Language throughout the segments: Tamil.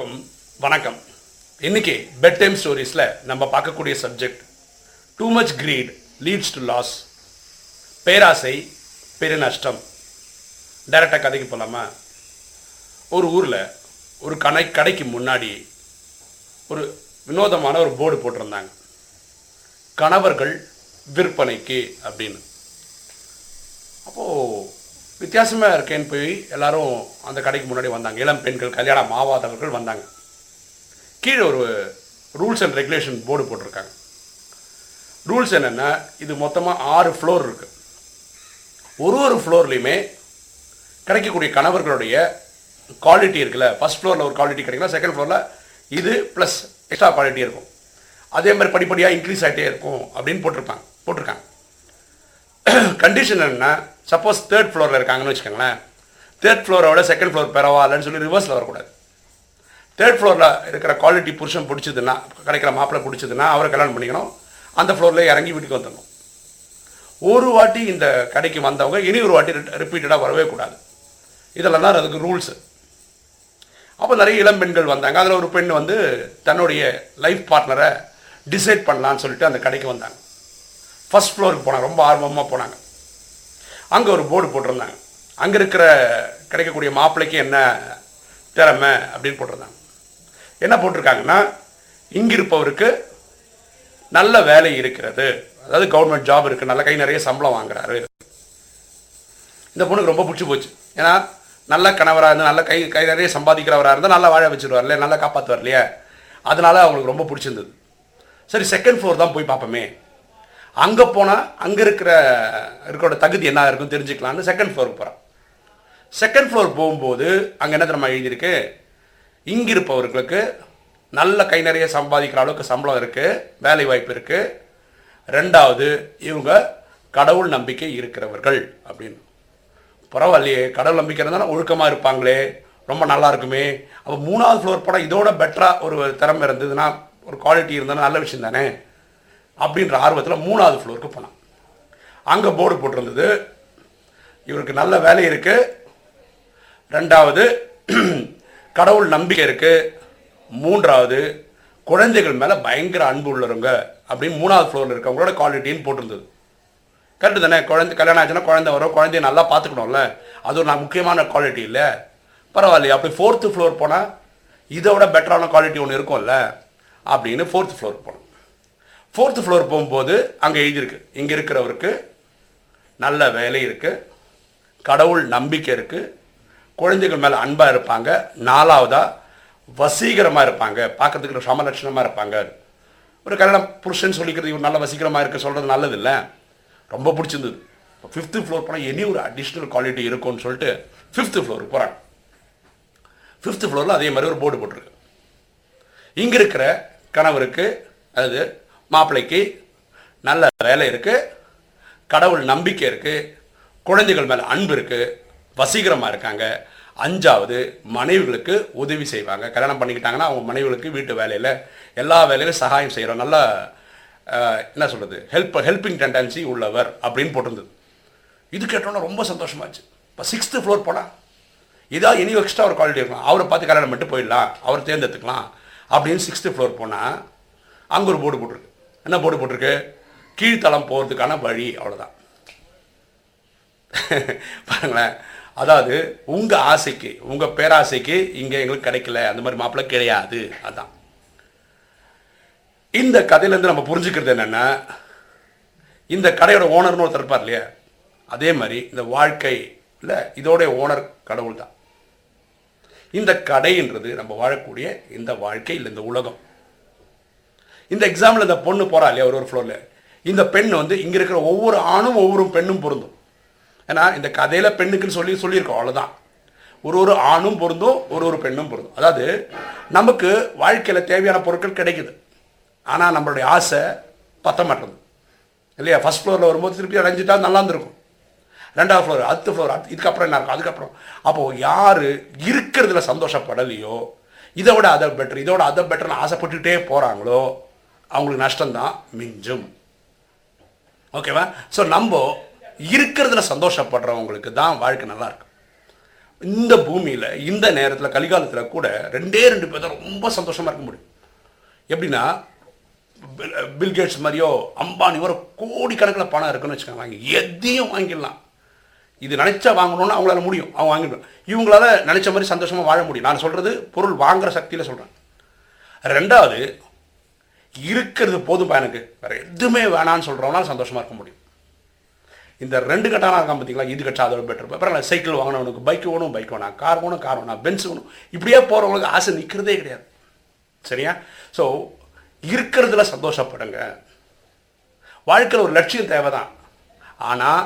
எல்லோருக்கும் வணக்கம். இன்னைக்கு பெட் டைம் ஸ்டோரிஸில் நம்ம பார்க்கக்கூடிய subject too much greed leads to loss பேராசை பெருநஷ்டம் டைரெக்டாக கதைக்கு போகலாமா ஒரு ஊரில் ஒரு கடை கடைக்கு முன்னாடி ஒரு வினோதமான ஒரு போர்டு போட்டிருந்தாங்க. கணவர்கள் விற்பனைக்கு அப்படின்னு. அப்போது வித்தியாசமாக இருக்கேன்னு போய் எல்லாரும் அந்த கடைக்கு முன்னாடி வந்தாங்க. இளம் பெண்கள் கல்யாணம் ஆவாதவர்கள் வந்தாங்க. கீழே ஒரு ரூல்ஸ் அண்ட் ரெகுலேஷன் போர்டு போட்டிருக்காங்க. ரூல்ஸ் என்னென்னா இது மொத்தமாக ஆறு ஃப்ளோர் இருக்குது ஒரு ஒரு ஃப்ளோர்லேயுமே கிடைக்கக்கூடிய கணவர்களுடைய குவாலிட்டி இருக்குல்ல. ஃபஸ்ட் ஃப்ளோரில் ஒரு குவாலிட்டி கிடைக்கல செகண்ட் ஃப்ளோரில் இது ப்ளஸ் எக்ஸ்ட்ரா குவாலிட்டி இருக்கும். அதே மாதிரி படிப்படியாக இன்க்ரீஸ் ஆகிட்டே இருக்கும் அப்படின்னு போட்டிருப்பாங்க போட்டிருக்காங்க. கண்டிஷன் என்னென்னா சப்போஸ் தேர்ட் ஃப்ளோரில் இருக்காங்கன்னு வச்சுக்கோங்களேன். தேர்ட் ஃப்ளோரோட செகண்ட் ஃப்ளோர் பரவாயில்லன்னு சொல்லி ரிவர்ஸில் வரக்கூடாது. தேர்ட் ஃப்ளோரில் இருக்கிற குவாலிட்டி புருஷன் பிடிச்சதுன்னா கிடைக்கிற மாப்பிள்ளை பிடிச்சதுன்னா அவரை கல்யாணம் பண்ணிக்கணும். அந்த ஃப்ளோரில் இறங்கி வீட்டுக்கு வந்துடணும். ஒரு வாட்டி இந்த கடைக்கு வந்தவங்க இனி ஒரு வாட்டி ரிப்பீட்டடாக வரவே கூடாது. இதெல்லாம் தான் அதுக்கு ரூல்ஸு அப்போ நிறைய இளம் பெண்கள் வந்தாங்க. அதில் ஒரு பெண் வந்து தன்னுடைய லைஃப் பார்ட்னரை டிசைட் பண்ணலான்னு சொல்லிட்டு அந்த கடைக்கு வந்தாங்க. ஃபர்ஸ்ட் ஃப்ளோருக்கு போனாங்க. ரொம்ப ஆர்வமாக போனாங்க. அங்கே ஒரு போர்டு போட்டிருந்தாங்க. அங்கே இருக்கிற கிடைக்கக்கூடிய மாப்பிள்ளைக்கு என்ன திறமை அப்படின்னு போட்டிருந்தாங்க. என்ன போட்டிருக்காங்கன்னா இங்கிருப்பவருக்கு நல்ல வேலை இருக்கிறது. அதாவது கவர்மெண்ட் ஜாப் இருக்குது நல்ல கை நிறைய சம்பளம் வாங்குறாரு. இந்த பொண்ணுக்கு ரொம்ப பிடிச்சி போச்சு. ஏன்னா நல்ல கணவராக இருந்தால் நல்ல கை கை நிறைய சம்பாதிக்கிறவராக இருந்தால் நல்லா வாழ வச்சுருவார் இல்லையா? நல்லா காப்பாற்றுவார் இல்லையா? அதனால் அவங்களுக்கு ரொம்ப பிடிச்சிருந்தது. சரி செகண்ட் ஃப்ளோர் தான் போய் பார்ப்போமே. அங்கே போனால் அங்கே இருக்கிற இருக்கிறோட தகுதி என்ன இருக்கும் தெரிஞ்சுக்கலான்னு செகண்ட் ஃப்ளோருக்கு போகிறான் செகண்ட் ஃப்ளோர் போகும்போது அங்கே என்ன தெரியுமா எழுதியிருக்கு? இங்கே இருப்பவர்களுக்கு நல்ல கை நிறைய சம்பாதிக்கிற அளவுக்கு சம்பளம் இருக்குது வேலை வாய்ப்பு இருக்குது ரெண்டாவது இவங்க கடவுள் நம்பிக்கை இருக்கிறவர்கள் அப்படின்னு. பரவாயில்லையே கடவுள் நம்பிக்கை இருந்தாலும் ஒழுக்கமாக இருப்பாங்களே ரொம்ப நல்லா இருக்குமே. அப்போ மூணாவது ஃப்ளோர் படம் இதோட பெட்டராக ஒரு திறமை இருந்ததுன்னா ஒரு குவாலிட்டி இருந்தாலும் நல்ல விஷயம் தானே. அப்படின்ற ஆர்வத்தில் மூணாவது ஃப்ளோருக்கு போனான். அங்கே போர்டு போட்டிருந்தது. இவருக்கு நல்ல வேலை இருக்குது ரெண்டாவது கடவுள் நம்பிக்கை இருக்குது மூன்றாவது குழந்தைகள் மேலே பயங்கர அன்பு உள்ளவங்க அப்படின்னு மூணாவது ஃப்ளோரில் இருக்கவங்களோட குவாலிட்டின்னு போட்டிருந்தது. கரெக்டு தானே? குழந்தை கல்யாணம் ஆச்சுன்னா குழந்தை வரும் குழந்தைய நல்லா பார்த்துக்கணும்ல. அது ஒரு நான் முக்கியமான குவாலிட்டி இல்லை. பரவாயில்லையே அப்படி ஃபோர்த்து ஃப்ளோர் போனால் இதை விட பெட்டரான குவாலிட்டி ஒன்று இருக்கும்ல. அப்படின்னு ஃபோர்த்து ஃப்ளோர் போனோம் ஃபோர்த்து ஃப்ளோர் போகும்போது அங்கே எழுதியிருக்கு. இங்கே இருக்கிறவருக்கு நல்ல வேலை இருக்குது கடவுள் நம்பிக்கை இருக்குது குழந்தைகள் மேலே அன்பாக இருப்பாங்க. நாலாவதாக வசீகரமாக இருப்பாங்க. பார்க்கறதுக்கு சமலட்சணமாக இருப்பாங்க. ஒரு கல்யாணம் புருஷன் சொல்லிக்கிறது இவர் நல்ல வசீகரமாக இருக்க சொல்கிறது நல்லது இல்லை ரொம்ப பிடிச்சிருந்தது. இப்போ ஃபிஃப்த்து ஃப்ளோர் போனால் இனி ஒரு அடிஷ்னல் குவாலிட்டி இருக்கும்னு சொல்லிட்டு ஃபிஃப்த்து ஃப்ளோருக்கு போகிறாங்க ஃபிஃப்த்து ஃப்ளோரில் அதே மாதிரி ஒரு போர்டு போட்டிருக்கு. இங்கே இருக்கிற கணவருக்கு அதாவது மாப்பிள்ளைக்கு நல்ல வேலை இருக்குது கடவுள் நம்பிக்கை இருக்குது குழந்தைகள் மேலே அன்பு இருக்குது வசீகரமாக இருக்காங்க. அஞ்சாவது மனைவிகளுக்கு உதவி செய்வாங்க. கல்யாணம் பண்ணிக்கிட்டாங்கன்னா அவங்க மனைவிகளுக்கு வீட்டு வேலையில் எல்லா வேலையிலும் சகாயம் செய்கிறோம் நல்லா என்ன சொல்கிறது ஹெல்ப் ஹெல்பிங் டெண்டன்சி உள்ளவர் அப்படின்னு போட்டிருந்தது. இது கேட்டோன்னா ரொம்ப சந்தோஷமாச்சு. இப்போ சிக்ஸ்த்து ஃப்ளோர் போனால் இதாக இனி எக்ஸ்ட்ரா ஒரு குவாலிட்டி இருக்கும். அவரை பார்த்து கல்யாணம் பண்ணிட்டு போயிடலாம். அவரை தேர்ந்தெடுத்துக்கலாம் அப்படின்னு சிக்ஸ்த்து ஃப்ளோர் போனால் அங்கே ஒரு போர்டு போட்டிருக்கு. என்ன போர்டு போட்டிருக்கு? கீழ்த்தளம் போகிறதுக்கான வழி அவ்வளோதான் பாருங்களேன். அதாவது உங்கள் ஆசைக்கு உங்கள் பேராசைக்கு இங்கே எங்களுக்கு கிடைக்கல. அந்த மாதிரி மாப்பிள்ளை கிடையாது. அதான். இந்த கதையிலேருந்து நம்ம புரிஞ்சுக்கிறது என்னென்னா இந்த கடையோட ஓனர்னு ஒருத்தர் இருப்பார் இல்லையா? அதே மாதிரி இந்த வாழ்க்கை இல்லை இதோடைய ஓனர் கடவுள் தான் இந்த கடைன்றது நம்ம வாழக்கூடிய இந்த வாழ்க்கை இல்லை இந்த உலகம். இந்த எக்ஸாம்பிள் இந்த பொண்ணு போகிறா இல்லையா ஒரு ஒரு ஃப்ளோரில் இந்த பெண் வந்து இங்கே இருக்கிற ஒவ்வொரு ஆணும் ஒவ்வொரு பெண்ணும் பொருந்தும். ஏன்னா இந்த கதையில் பெண்ணுக்குன்னு சொல்லி சொல்லியிருக்கோம் அவ்வளோதான் ஒரு ஒரு ஆணும் பொருந்தும் ஒரு ஒரு பெண்ணும் பொருந்தும். அதாவது நமக்கு வாழ்க்கையில் தேவையான பொருட்கள் கிடைக்குது. ஆனால் நம்மளுடைய ஆசை பத்த மாட்டேங்குது. இல்லையா? ஃபஸ்ட் ஃப்ளோரில் வரும்போது திருப்பி அடைஞ்சிட்டா நல்லா இருந்திருக்கும். ரெண்டாவது ஃப்ளோர் அடுத்த ஃப்ளோர் அடுத்து இதுக்கப்புறம் என்ன இருக்கும்? அதுக்கப்புறம். அப்போது யார் இருக்கிறதுல சந்தோஷப்படலையோ இதை விட அதை பெட்டர் இதோட அதை பெட்டர்னு ஆசைப்பட்டுக்கிட்டே போகிறாங்களோ அவங்களுக்கு நஷ்டம்தான் மிஞ்சும். ஓகேவா ஸோ நம்ம இருக்கிறதுல சந்தோஷப்படுறவங்களுக்கு தான் வாழ்க்கை நல்லா இருக்கும். இந்த பூமியில் இந்த நேரத்தில் கலிகாலத்தில் கூட ரெண்டே ரெண்டு பேர் தான் ரொம்ப சந்தோஷமாக இருக்க முடியும். எப்படின்னா பில் பில்கேட்ஸ் மாதிரியோ அம்பானி வர கோடிக்கணக்கில் பணம் இருக்குன்னு வச்சுக்கோங்க எதையும் வாங்கிடலாம். இது நினச்சா வாங்கணும்னு அவங்களால முடியும். அவங்க வாங்கிடலாம். இவங்களால நினச்ச மாதிரி சந்தோஷமாக வாழ முடியும். நான் சொல்கிறது பொருள் வாங்குற சக்தியில் சொல்கிறேன் ரெண்டாவது இருக்கிறது போதும்பா எனக்கு. வேற எதுவுமே வேணான்னு சொல்கிறவனா சந்தோஷமாக இருக்க முடியும். இந்த ரெண்டு கட்டானா இருக்கான் பார்த்தீங்களா இது கட்டா அதோட பெட்டர் அப்புறம் சைக்கிள் வாங்கினவனுக்கு பைக் வேணும் பைக் வேணாம் கார் வேணும் கார் வேணாம் பென்ஸ் வேணும் இப்படியே போகிறவங்களுக்கு ஆசை நிற்கிறதே கிடையாது. சரியா? ஸோ இருக்கிறதுல சந்தோஷப்படுங்க. வாழ்க்கையில் ஒரு லட்சியம் தேவை தான் ஆனால்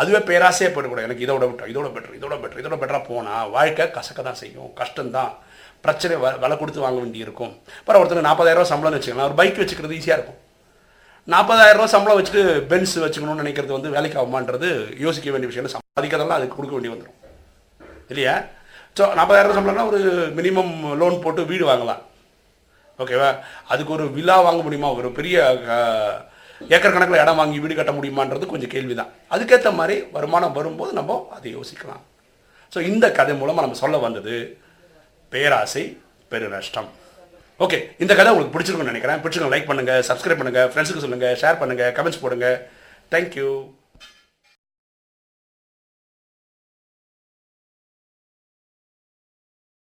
அதுவே பேராசையே போயிடக்கூடாது. எனக்கு இதோட விட்டோம் இதோட பெட்டர் இதோட பெட்டர் இதோட பெட்டராக போனால் வாழ்க்கை கசக்க தான் செய்யும். கஷ்டம்தான். பிரச்சனை வ விலை கொடுத்து வாங்க வேண்டியிருக்கும். அப்புறம் ஒருத்தர் நாற்பதாயிரரூவா சம்பளம்னு வச்சுக்கலாம் ஒரு பைக் வச்சுக்கிறது ஈஸியாக இருக்கும். நாற்பதாயிரரூவா சம்பளம் வச்சுட்டு பென்ஸ் வச்சுக்கணும்னு நினைக்கிறது வந்து வேலைக்கு ஆகுமான்றது யோசிக்க வேண்டிய விஷயம். சம்பாதிக்கிறதெல்லாம் அதுக்கு கொடுக்க வேண்டி வந்துடும் இல்லையா? ஸோ நாற்பதாயிரரூவா சம்பளம்னா ஒரு மினிமம் லோன் போட்டு வீடு வாங்கலாம். ஓகேவா அதுக்கு ஒரு விழா வாங்க முடியுமா? ஒரு பெரிய ஏக்கர் கணக்கில் இடம் வாங்கி வீடு கட்ட முடியுமான்றது கொஞ்சம் கேள்வி தான் அதுக்கேற்ற மாதிரி வருமானம் வரும்போது நம்ம அதை யோசிக்கலாம். ஸோ இந்த கதை மூலமாக நம்ம சொல்ல வந்தது பேராசை பெரு நஷ்டம் ஓகே இந்த கதை உங்களுக்கு பிடிச்சிருக்கும்னு நினைக்கிறேன். பிடிச்சிருக்கோம் லைக் பண்ணுங்கள் சப்ஸ்கிரைப் பண்ணுங்கள் ஃப்ரெண்ட்ஸுக்கு சொல்லுங்கள் ஷேர் பண்ணுங்கள் கமெண்ட்ஸ் போடுங்க. தேங்க்யூ